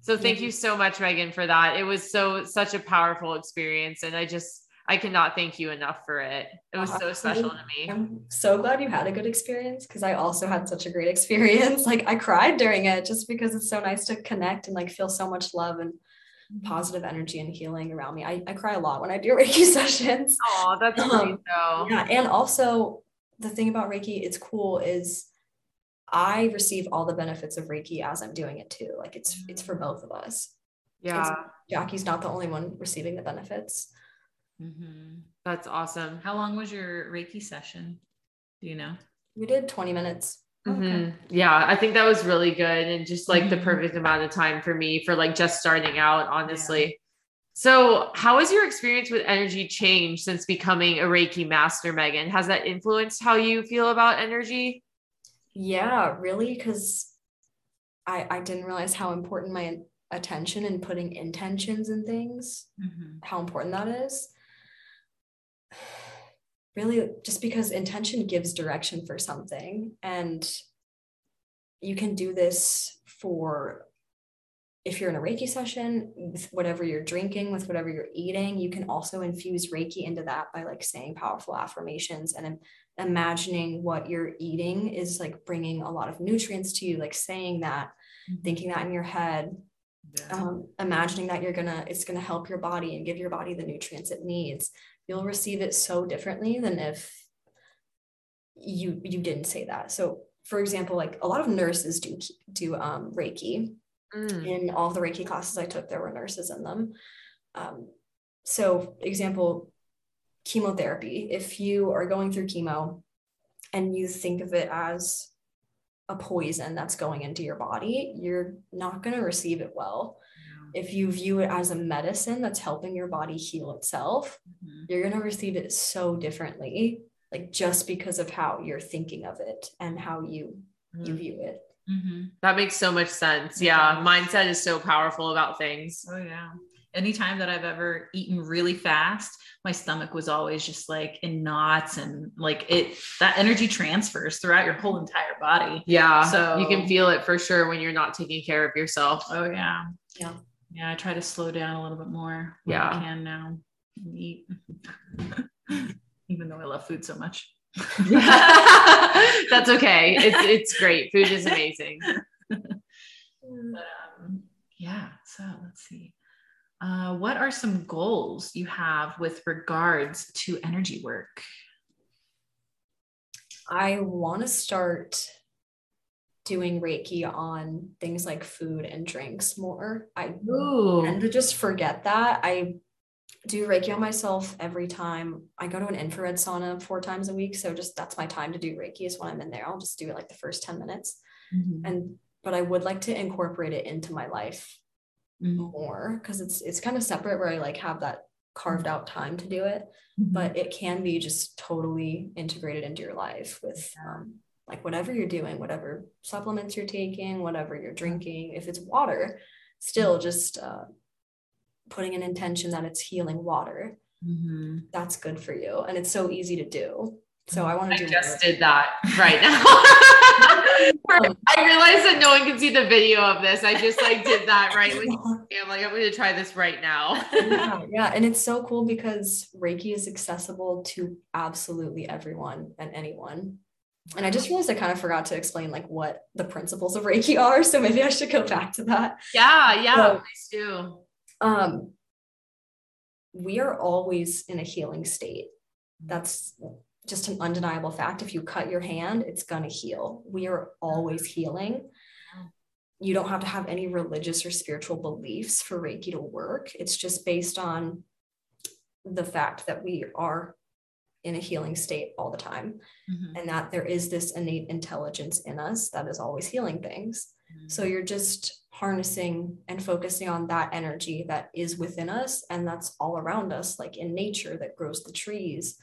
B: So thank you so much, Meghan, for that. It was so such a powerful experience. And I just I cannot thank you enough for it. It was so special to me.
C: I'm so glad you had a good experience because I also had such a great *laughs* experience. Like I cried during it just because it's so nice to connect and like feel so much love and mm-hmm. positive energy and healing around me. I, I cry a lot when I do *laughs* Reiki sessions.
B: Oh, that's um, great though.
C: Yeah. And also the thing about Reiki, it's cool is I receive all the benefits of Reiki as I'm doing it too. Like it's it's for both of us.
B: Yeah. It's,
C: Jackie's not the only one receiving the benefits.
B: Mm-hmm. That's awesome.
A: How long was your Reiki session? Do you know?
C: We did 20 minutes.
B: Mm-hmm. Okay. Yeah, I think that was really good and just like mm-hmm. the perfect amount of time for me for like just starting out, honestly. Yeah. So, how has your experience with energy changed since becoming a Reiki master, Meghan? Has that influenced how you feel about energy?
C: Yeah, really, because I I didn't realize how important my attention and putting intentions and things, mm-hmm. how important that is. *sighs* Really, just because intention gives direction for something, and you can do this for if you're in a Reiki session, with whatever you're drinking, with whatever you're eating, you can also infuse Reiki into that by like saying powerful affirmations and imagining what you're eating is like bringing a lot of nutrients to you, like saying that, mm-hmm. thinking that in your head, yeah. um, imagining that you're gonna, it's gonna help your body and give your body the nutrients it needs. You'll receive it so differently than if you you didn't say that. So, for example, like a lot of nurses do do um, Reiki Mm. In all the Reiki classes I took, there were nurses in them. Um, so, example, chemotherapy. If you are going through chemo and you think of it as a poison that's going into your body, you're not going to receive it well. If you view it as a medicine that's helping your body heal itself, mm-hmm. you're going to receive it so differently, like just because of how you're thinking of it and how you mm-hmm. you mm. view it.
B: Mm-hmm. That makes so much sense. Yeah. Mindset is so powerful about things.
A: Oh, yeah. Anytime that I've ever eaten really fast, my stomach was always just like in knots and like it, that energy transfers throughout your whole entire body.
B: Yeah. So you can feel it for sure when you're not taking care of yourself.
A: Oh, yeah.
C: Yeah.
A: Yeah. I try to slow down a little bit more.
B: Yeah.
A: I can now eat, *laughs* even though I love food so much. *laughs*
B: That's okay. It's *laughs* it's great. Food is amazing. But,
A: um, yeah. So let's see. Uh, what are some goals you have with regards to energy work?
C: I want to start doing Reiki on things like food and drinks more. I Ooh. tend to just forget that. I do Reiki on myself every time. I go to an infrared sauna four times a week. So just that's my time to do Reiki is when I'm in there. I'll just do it like the first 10 minutes. Mm-hmm. And but I would like to incorporate it into my life mm-hmm. more because it's it's kind of separate where I like have that carved out time to do it. Mm-hmm. But it can be just totally integrated into your life with um, like whatever you're doing, whatever supplements you're taking, whatever you're drinking, if it's water, still mm-hmm. just uh, putting an intention that it's healing water, mm-hmm. that's good for you. And it's so easy to do. So I want to
B: I
C: do
B: just
C: more.
B: did that *laughs* right now. *laughs* I realized that no one can see the video of this. I just like did that right with *laughs* I'm like, I'm gonna try this right now.
C: yeah, yeah, and it's so cool because Reiki is accessible to absolutely everyone and anyone. And I just realized I kind of forgot to explain like what the principles of Reiki are, so maybe I should go back to that.
B: Yeah, yeah,
C: So-
B: please do.
C: Um, we are always in a healing state. That's just an undeniable fact. If you cut your hand, it's gonna heal. We are always healing. You don't have to have any religious or spiritual beliefs for Reiki to work. It's just based on the fact that we are in a healing state all the time
A: Mhm.
C: and that there is this innate intelligence in us that is always healing things. So you're just harnessing and focusing on that energy that is within us and that's all around us, like in nature that grows the trees.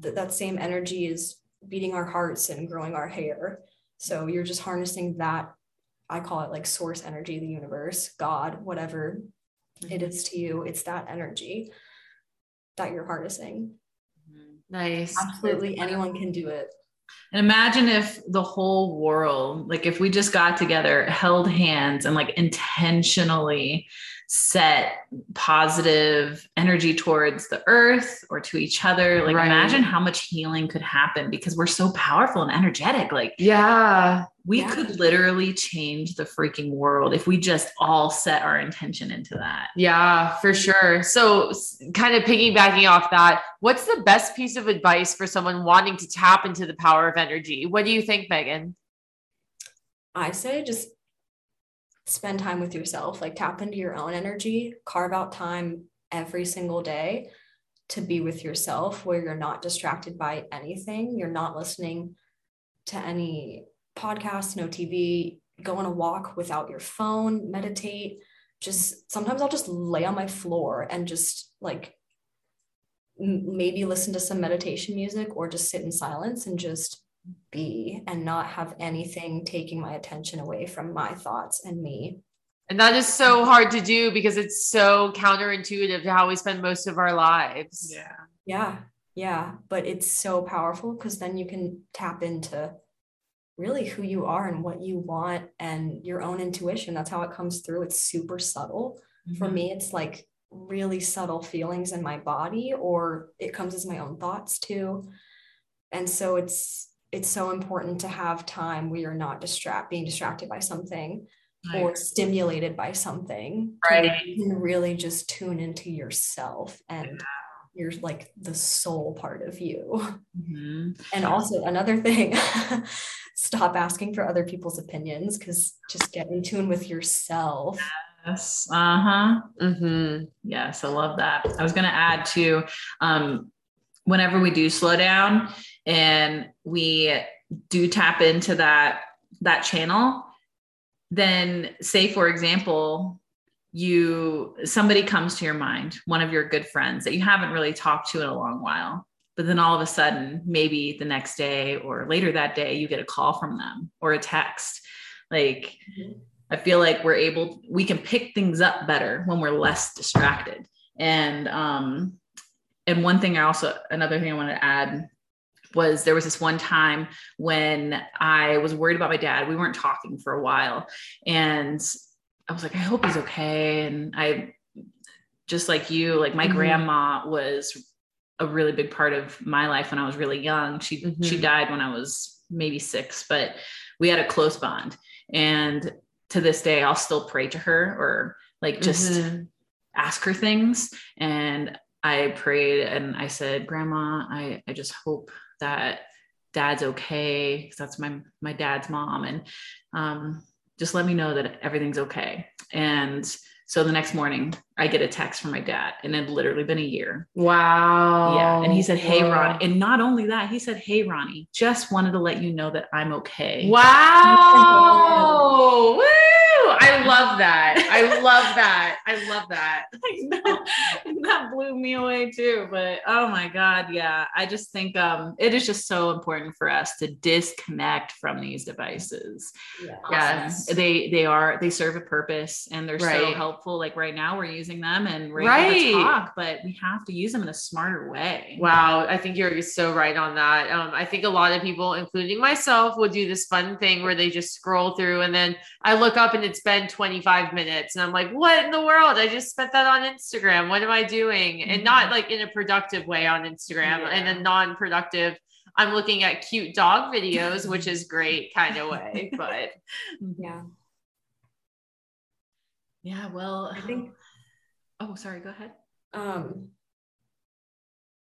C: That that same energy is beating our hearts and growing our hair. So you're just harnessing that. I call it like source energy, the universe, God, whatever it is to you. It's that energy that you're harnessing.
A: Mhm.
B: Nice.
C: Absolutely anyone can do it.
A: And imagine if the whole world, like if we just got together, held hands, and like intentionally set positive energy towards the earth or to each other. Like
B: Right.
A: imagine how much healing could happen because we're so powerful and energetic. Like
B: Yeah.
A: we
C: Yeah.
A: could literally change the freaking world if we just all set our intention into that.
B: Yeah, for sure. So, kind of piggybacking off that, what's the best piece of advice for someone wanting to tap into the power of energy? What do you think, Meghan?
C: I say just spend time with yourself, like tap into your own energy, carve out time every single day to be with yourself where you're not distracted by anything. You're not listening to any podcasts, no TV, go on a walk without your phone, meditate. Just sometimes I'll just lay on my floor and just like maybe listen to some meditation music or just sit in silence and just be and not have anything taking my attention away from my thoughts and me.
B: And that is so hard to do because it's so counterintuitive to how we spend most of our lives.
C: Yeah. Yeah. Yeah. But it's so powerful because then you can tap into really who you are and what you want and your own intuition. That's how it comes through. It's super subtle. For
A: Mhm.
C: me, it's like really subtle feelings in my body, or it comes as my own thoughts too. And so it's it's so important to have time where you're not distract being distracted by something
A: I
C: or stimulated by something.
A: Right.
C: You can really just tune into yourself and you're like the soul part of you.
A: Mhm.
C: And also another thing, *laughs* stop asking for other people's opinions because just get in tune with yourself.
A: Yes. Uh huh.
B: Mm-hmm.
A: Yes, I love that. I was going to add to um, whenever we do slow down and we do tap into that that channel, then say for example, you somebody comes to your mind, one of your good friends that you haven't really talked to in a long while. But then all of a sudden, maybe the next day or later that day, you get a call from them or a text. Like,
C: Mhm.
A: I feel like we're able, we can pick things up better when we're less distracted. And um, and one thing I also another thing I wanted to add was there was this one time when I was worried about my dad. We weren't talking for a while, and I was like, I hope he's okay. And I just like you, like my
B: Mhm.
A: grandma was a really big part of my life when I was really young. She she
B: Mhm.
A: died when I was maybe six, but we had a close bond. And to this day, I'll still pray to her or like just
B: Mhm.
A: ask her things. And I prayed and I said, Grandma, I, I just hope that dad's okay because that's my my dad's mom. And um, just let me know that everything's okay. And so the next morning I get a text from my dad and it had literally been a year.
B: Wow.
A: Yeah. And he said, Hey. Ronnie. And not only that, he said, Hey, Ronnie, just wanted to let you know that I'm okay.
B: Wow. Woo. I love that. I love that. I love that. *laughs*
A: I know. that blew me away too. But oh my God, yeah. I just think um it is just so important for us to disconnect from these devices.
C: Yeah.
B: Yes.
A: Um, they they are they serve a purpose and they're so helpful. Like right now we're using them and we're
B: Right.
A: able to talk, but we have to use them in a smarter way.
B: Wow, I think you're so right on that. Um, I think a lot of people, including myself, would do this fun thing where they just scroll through and then I look up and it's been 25 minutes and I'm like, what in the world? I just spent that on Instagram. What am I doing? And not like in a productive way on Instagram, in
A: Yeah.
B: a non-productive. I'm looking at cute dog videos, which is *laughs* great kind of way. But
C: Yeah.
A: Yeah, well,
C: I think *sighs*
A: Oh, sorry. Go ahead.
C: um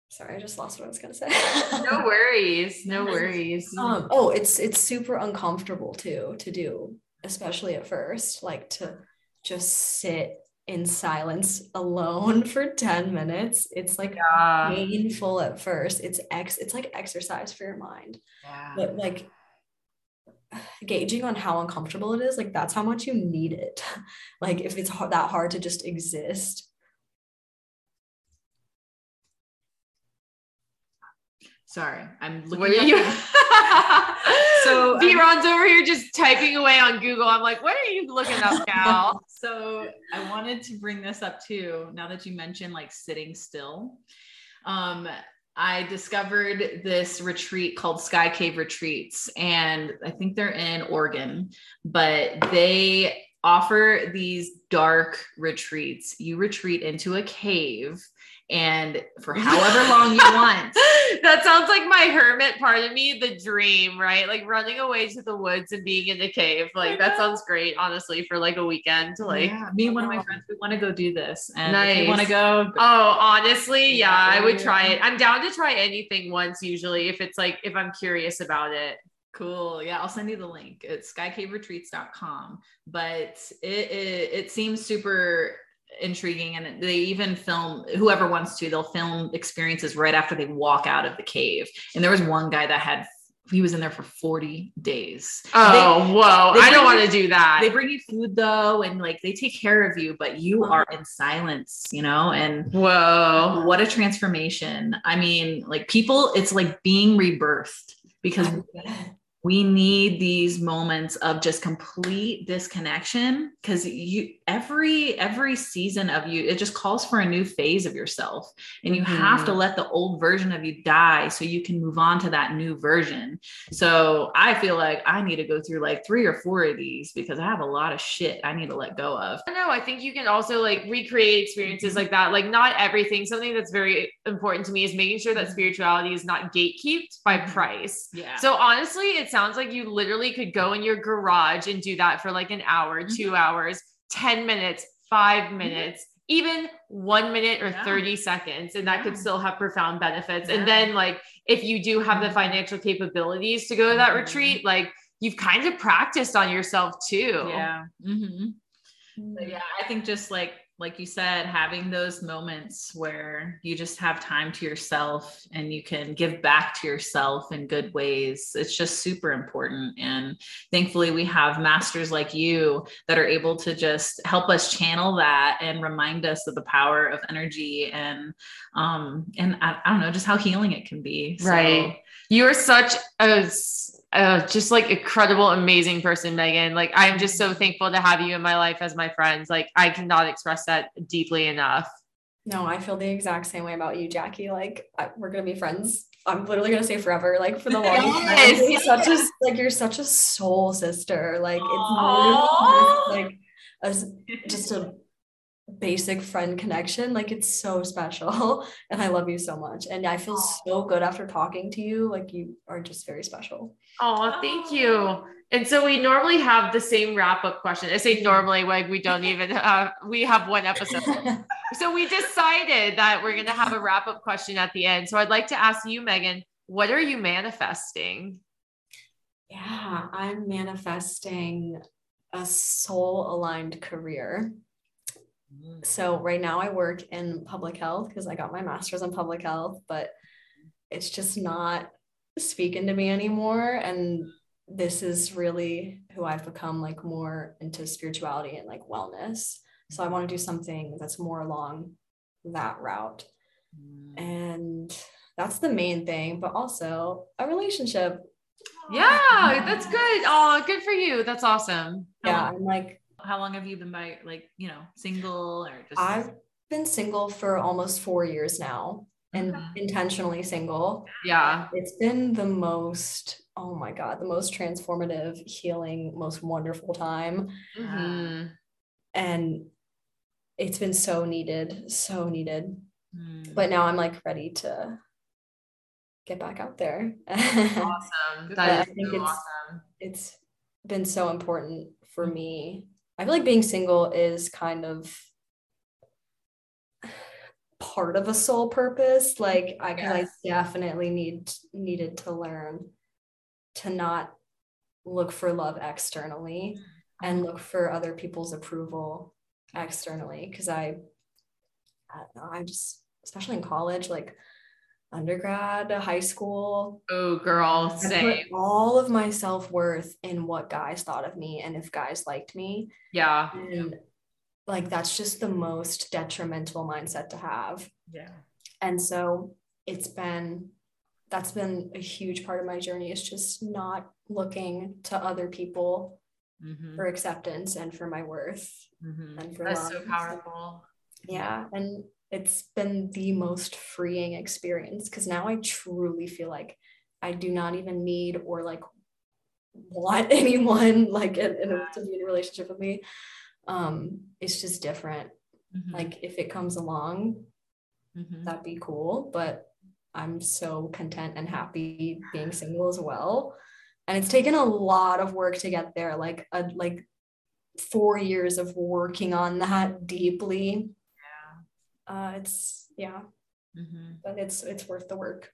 C: sorry, I just lost what I was gonna say.
B: no worries, no *laughs* worries.
C: um oh it's it's super uncomfortable too to do, especially at first, like to just sit in silence alone *laughs* for 10 minutes. It's like
B: Yeah.
C: painful at first. It's ex it's like exercise for your mind.
B: yeah.
C: but like *sighs* gauging on how uncomfortable it is like that's how much you need it *laughs* like if it's that hard to just exist
A: Sorry. I'm looking
B: What
A: up
B: you? *laughs* so
A: So, *laughs*
B: V
A: um,
B: over here just typing away on Google. I'm like, what are you looking up, *laughs* gal?
A: so I wanted to bring this up too. Now that you mentioned like sitting still, um, I discovered this retreat called Sky Cave Retreats, and I think they're in Oregon, but they offer these dark retreats. You retreat into a cave, and for *laughs* however long you want.
B: that sounds like my hermit part of me, the dream, right? Like running away to the woods and being in the cave. Like that sounds great, honestly, for like a weekend. to Like,
A: yeah, me and one of my friends, we want to go do this, and
B: Nice.
A: you want to go,
B: oh, honestly, yeah,
A: Yeah,
B: I would try it. I'm down to try anything once, usually, if it's like if I'm curious about it.
A: Cool. Yeah, I'll send you the link. It's skycaveretreats.com. But it, it it seems super intriguing and they even film whoever wants to, they'll film experiences right after they walk out of the cave. And there was one guy that had he was in there for 40 days.
B: Oh, whoa.
A: they
B: I don't want to do that.
A: They bring you food though, and like they take care of you, but you are in silence, you know, and
B: whoa.
A: what a transformation. I mean, like people, it's like being rebirthed because we need these moments of just complete disconnection because you every every season of you it just calls for a new phase of yourself and you have to mm-hmm. let the old version of you die so you can move on to that new version so i feel like i need to go through like three or four of these because i have a lot of shit i need to let go of
B: I know. I think you can also like recreate experiences like that. Like not everything. Something that's very important to me is making sure that mm-hmm. spirituality is not gatekept by price.
A: yeah
B: So honestly, it sounds like you literally could go in your garage and do that for like an hour,
A: Mhm.
B: two hours, 10 minutes, 5 minutes, even one minute or
A: Yeah.
B: 30 seconds. And that could still have profound benefits.
A: Yeah.
B: And then like if you do have the financial capabilities to go to that
A: Mhm.
B: retreat, like you've kind of practiced on yourself too.
A: yeah hmm But yeah, I think just like like you said, having those moments where you just have time to yourself and you can give back to yourself in good ways, it's just super important. And thankfully, we have masters like you that are able to just help us channel that and remind us of the power of energy and um and I, I don't know just how healing it can be. So,
B: Right. You're such a, just like incredible, amazing person, Meghan. Like I'm just so thankful to have you in my life as my friends. Like I cannot express that deeply enough.
C: No, I feel the exact same way about you, Jackie. Like I, we're gonna be friends. I'm literally gonna say forever, like for the longest time.
B: Yes.
C: You're such a like you're such a soul sister. Like it's like a, just a basic friend connection. Like it's so special, *laughs* and I love you so much. And I feel so good after talking to you. Like you are just very special.
B: Oh, thank you. And so we normally have the same wrap up question. I say normally, like we don't even uh, we have one episode. *laughs* So we decided that we're gonna have a wrap up question at the end. So I'd like to ask you, Meghan, what are you manifesting?
C: Yeah, I'm manifesting a soul aligned career. So right now I work in public health because I got my master's in public health, but it's just not speaking to me anymore. And this is really who I've become like more into spirituality and like wellness. So I want to do something that's more along that route.
A: Mm.
C: And that's the main thing, but also a relationship.
B: Yeah, that's good. Oh, good for you. That's awesome.
C: Yeah, I'm like
A: How long have you been by like, you know, single or just
C: I've been single for almost four years now and intentionally single.
B: Yeah.
C: It's been the most, oh my God, the most transformative, healing, most wonderful time.
B: Mhm.
C: And it's been so needed, so needed.
A: Mm.
C: But now I'm like ready to get back out there.
B: Awesome. *laughs* That
C: I think
B: so
C: it's-
B: awesome.
C: it's been so important for me. I feel like being single is kind of part of a soul purpose. Like I because. I definitely need needed to learn to not look for love externally and look for other people's approval externally. Cause I I don't know, I just especially in college, like undergrad, high school,
B: Oh, girl,
C: I put
B: same.
C: all of my self worth in what guys thought of me and if guys liked me.
B: Yeah.
C: And like that's just the most detrimental mindset to have.
A: yeah.
C: And so it's been that's been a huge part of my journey is just not looking to other people
A: Mhm.
C: for acceptance and for my worth
A: Mhm.
C: and for
B: That's
C: love.
B: so powerful.
C: Yeah. And it's been the most freeing experience because now I truly feel like I do not even need or like want *laughs* anyone like in, in a, to be in a relationship with me. Um, it's just different.
A: Mhm.
C: Like if it comes along,
A: Mhm.
C: that'd be cool. But I'm so content and happy being single as well. And it's taken a lot of work to get there, like a like four years of working on that deeply. Uh, it's yeah,
A: Mhm.
C: but it's it's worth the work.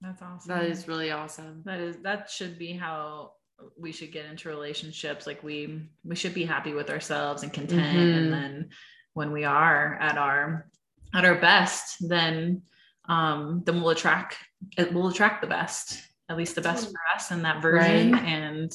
A: That's awesome.
B: That is really awesome.
A: that is that should be how we should get into relationships like we we should be happy with ourselves and content
B: Mhm.
A: and then when we are at our at our best then um then we'll attract it will attract the best at least the best for us in that version
B: Right.
A: and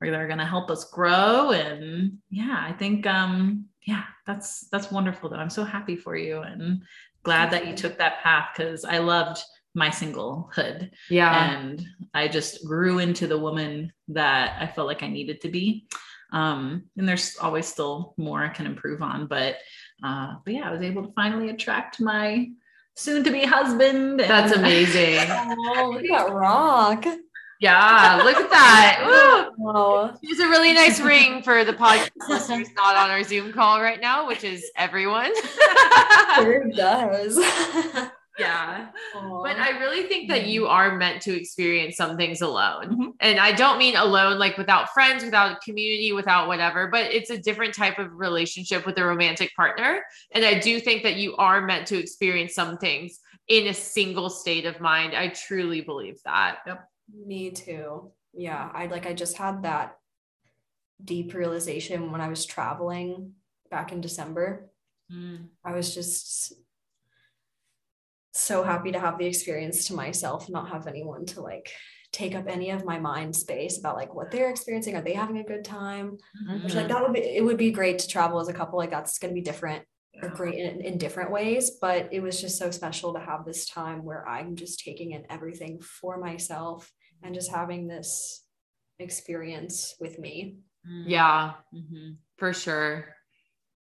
A: they're going to help us grow and yeah i think um yeah that's that's wonderful that i'm so happy for you and glad that you took that path because i loved my singlehood
B: Yeah.
A: and I just grew into the woman that I felt like I needed to be. Um, and there's always still more I can improve on, but uh, but yeah, I was able to finally attract my soon-to-be husband.
B: That's amazing.
C: Oh, look at that rock!
B: Yeah. Look at that. *laughs*
C: Wow.
B: Here's a really nice ring for the *laughs* podcast listeners not on our Zoom call right now, which is everyone.
C: Sure *laughs* does.
A: yeah.
B: But I really think that you are meant to experience some things alone.
A: Mhm.
B: And I don't mean alone, like without friends, without community, without whatever, but it's a different type of relationship with a romantic partner. And I do think that you are meant to experience some things in a single state of mind. I truly believe that.
C: Me too. Yeah, I like I just had that deep realization when I was traveling back in December.
A: Mm.
C: I was just so happy to have the experience to myself, not have anyone to like take up any of my mind space about like what they're experiencing. Are they having a good time? Which like that would be it would be great to travel as a couple. Like that's gonna be different or great in, in different ways. But it was just so special to have this time where I'm just taking in everything for myself and just having this experience with me.
A: Mm.
B: Yeah,
A: Mhm.
B: for sure.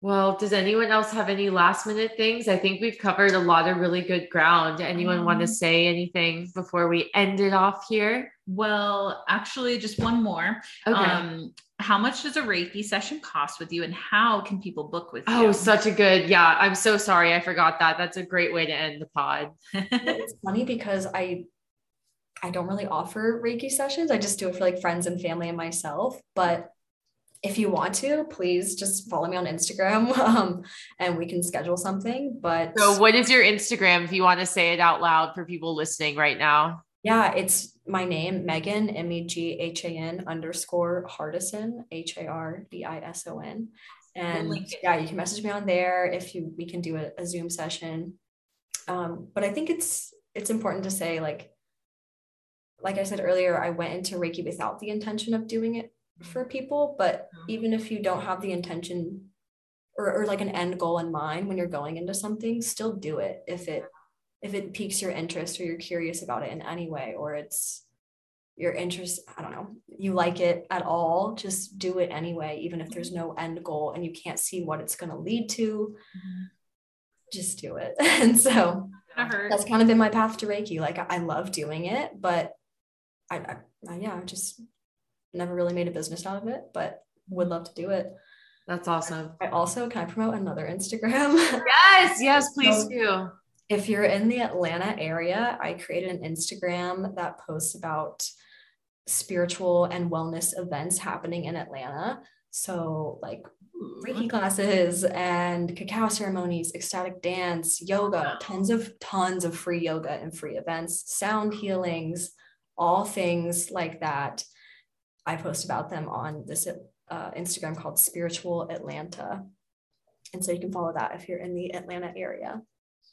B: Well, does anyone else have any last minute things? I think we've covered a lot of really good ground. Anyone want to
A: Um,
B: say anything before we end it off here?
A: Well, actually, just one more.
B: Okay.
A: Um, how much does a Reiki session cost with you, and how can people book with you?
B: Oh, such a good. Yeah, I'm so sorry. I forgot that. That's a great way to end the pod. *laughs*
C: it's funny because I I don't really offer Reiki sessions. I just do it for like friends and family and myself. But if you want to, please just follow me on Instagram *laughs* um, and we can schedule something. But
B: So, what is your Instagram if you want to say it out loud for people listening right now?
C: Yeah, it's my name, Meghan, M E G H A N underscore Hardison, H A R D I S O N. And yeah, you can message me on there if you we can do a, a Zoom session. Um, but I think it's it's important to say like like I said earlier, I went into Reiki without the intention of doing it for people. But even if you don't have the intention or, or like an end goal in mind when you're going into something, still do it if it if it piques your interest or you're curious about it in any way or it's your interest i don't know you like it at all just do it anyway even if there's no end goal and you can't see what it's going to lead to just do it. *laughs* And so that's kind of been my path to reiki. Like i love doing it but I, I, I yeah i just never really made a business out of it but would love to do it.
B: That's awesome.
C: I also can i promote another instagram? *laughs*
B: Yes yes please so, do
C: if you're in the Atlanta area, I created an Instagram that posts about spiritual and wellness events happening in Atlanta. So, like Reiki classes and cacao ceremonies, ecstatic dance, yoga, tons of tons of free yoga and free events, sound healings, all things like that. I post about them on this uh, Instagram called Spiritual Atlanta. And so you can follow that if you're in the Atlanta area.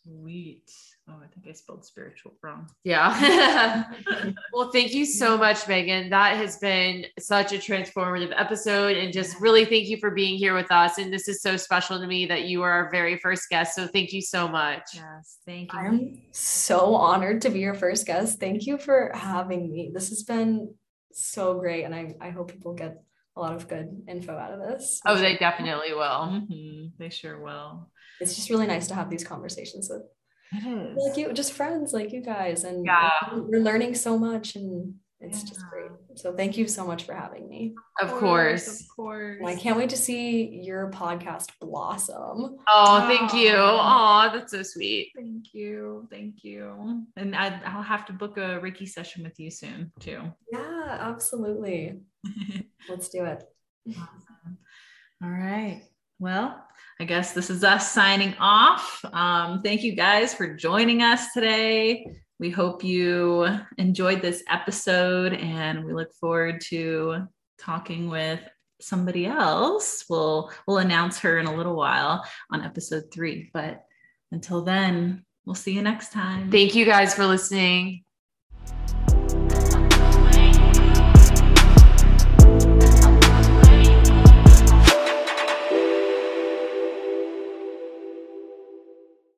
A: Sweet. Oh, I think I spelled spiritual wrong.
B: Yeah. *laughs* *laughs* well, thank you so much, Meghan. That has been such a transformative episode. And just really thank you for being here with us. And this is so special to me that you are our very first guest. So thank you so much.
A: Yes. Thank you.
C: I'm so honored to be your first guest. Thank you for having me. This has been so great. And I, I hope people get a lot of good info out of this.
B: Oh, they definitely will.
A: Mm-hmm. They sure will
C: it's just really nice to have these conversations with like you just friends like you guys and
B: yeah.
C: we're learning so much and it's yeah. just great. So thank you so much for having me.
B: Of course.
A: of course.
C: I can't wait to see your podcast blossom.
B: Oh thank you. Oh that's so sweet.
A: Thank you thank you. And I, i'll have to book a reiki session with you soon too.
C: Yeah absolutely. *laughs* Let's do it.
A: Awesome. all right. Well, I guess this is us signing off. Um, thank you guys for joining us today. We hope you enjoyed this episode and we look forward to talking with somebody else. We'll we'll announce her in a little while on episode 3, but until then, we'll see you next time.
B: Thank you guys for listening.